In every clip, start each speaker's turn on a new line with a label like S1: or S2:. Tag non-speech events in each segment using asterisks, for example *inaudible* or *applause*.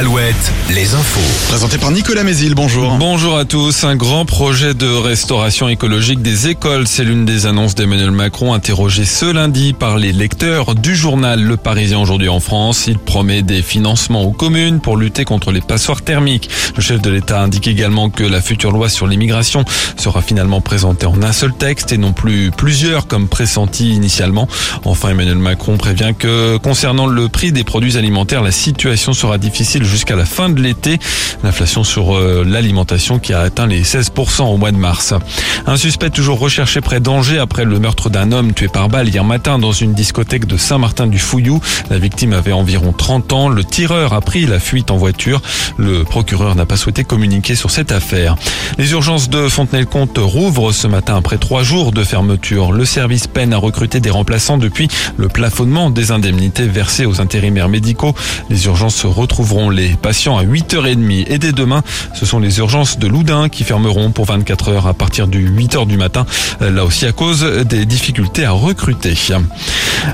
S1: Alouette, les infos.
S2: Présenté par Nicolas Mézil, bonjour.
S3: Bonjour à tous. Un grand projet de restauration écologique des écoles, c'est l'une des annonces d'Emmanuel Macron interrogé ce lundi par les lecteurs du journal Le Parisien aujourd'hui en France. Il promet des financements aux communes pour lutter contre les passoires thermiques. Le chef de l'État indique également que la future loi sur l'immigration sera finalement présentée en un seul texte et non plus plusieurs comme pressenti initialement. Enfin, Emmanuel Macron prévient que concernant le prix des produits alimentaires, la situation sera difficile jusqu'à la fin de l'été. L'inflation sur euh, l'alimentation qui a atteint les 16% au mois de mars. Un suspect toujours recherché près d'Angers après le meurtre d'un homme tué par balle hier matin dans une discothèque de Saint-Martin-du-Fouillou. La victime avait environ 30 ans. Le tireur a pris la fuite en voiture. Le procureur n'a pas souhaité communiquer sur cette affaire. Les urgences de Fontenay-le-Comte rouvrent ce matin après trois jours de fermeture. Le service peine à recruter des remplaçants depuis le plafonnement des indemnités versées aux intérimaires médicaux. Les urgences retrouveront patients à 8h30 et dès demain, ce sont les urgences de Loudun qui fermeront pour 24 heures à partir du 8h du matin, là aussi à cause des difficultés à recruter.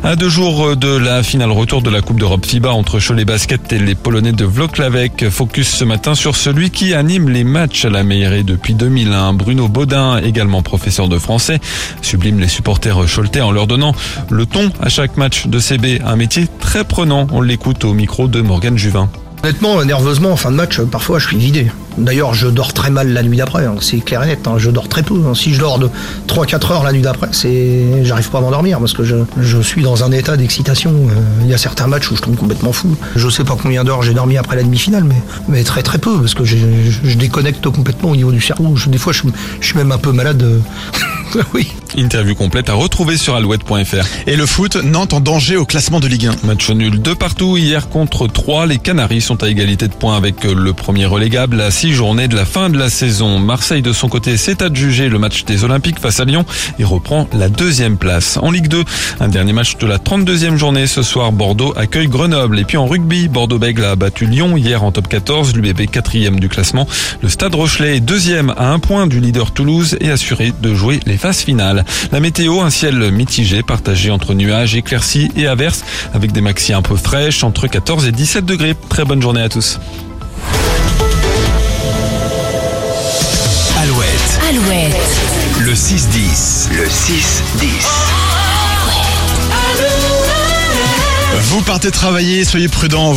S3: À deux jours de la finale retour de la Coupe d'Europe FIBA entre Cholet Basket et les Polonais de Vloklavek, focus ce matin sur celui qui anime les matchs à la mairie depuis 2001. Bruno Baudin, également professeur de français, sublime les supporters choletais en leur donnant le ton à chaque match de CB. Un métier très prenant. On l'écoute au micro de Morgane Juvin.
S4: Honnêtement, nerveusement, en fin de match, parfois je suis vidé. D'ailleurs, je dors très mal la nuit d'après, hein. c'est clair et net. hein. Je dors très peu. hein. Si je dors de 3-4 heures la nuit d'après, c'est, j'arrive pas à m'endormir parce que je, suis dans un état d'excitation. Euh, Il y a certains matchs où je tombe complètement fou. Je sais pas combien d'heures j'ai dormi après la demi-finale, mais, très très peu parce que je, je- déconnecte complètement au niveau du cerveau. Des fois, je, suis même un peu malade. euh. *laughs* oui.
S3: Interview complète à retrouver sur alouette.fr.
S2: Et le foot, Nantes en danger au classement de Ligue 1.
S3: Match nul de partout hier contre 3. Les Canaries sont à égalité de points avec le premier relégable à six journées de la fin de la saison. Marseille de son côté s'est adjugé le match des Olympiques face à Lyon et reprend la deuxième place. En Ligue 2, un dernier match de la 32e journée. Ce soir, Bordeaux accueille Grenoble. Et puis en rugby, Bordeaux-Bègles a battu Lyon hier en top 14. L'UBB quatrième du classement. Le Stade Rochelet est deuxième à un point du leader Toulouse et assuré de jouer les phases finales. La météo, un ciel mitigé, partagé entre nuages, éclaircies et averses, avec des maxi un peu fraîches, entre 14 et 17 degrés. Très bonne journée à tous.
S1: Alouette,
S5: Alouette.
S1: le 6-10. Le 6-10.
S2: Vous partez travailler, soyez prudents.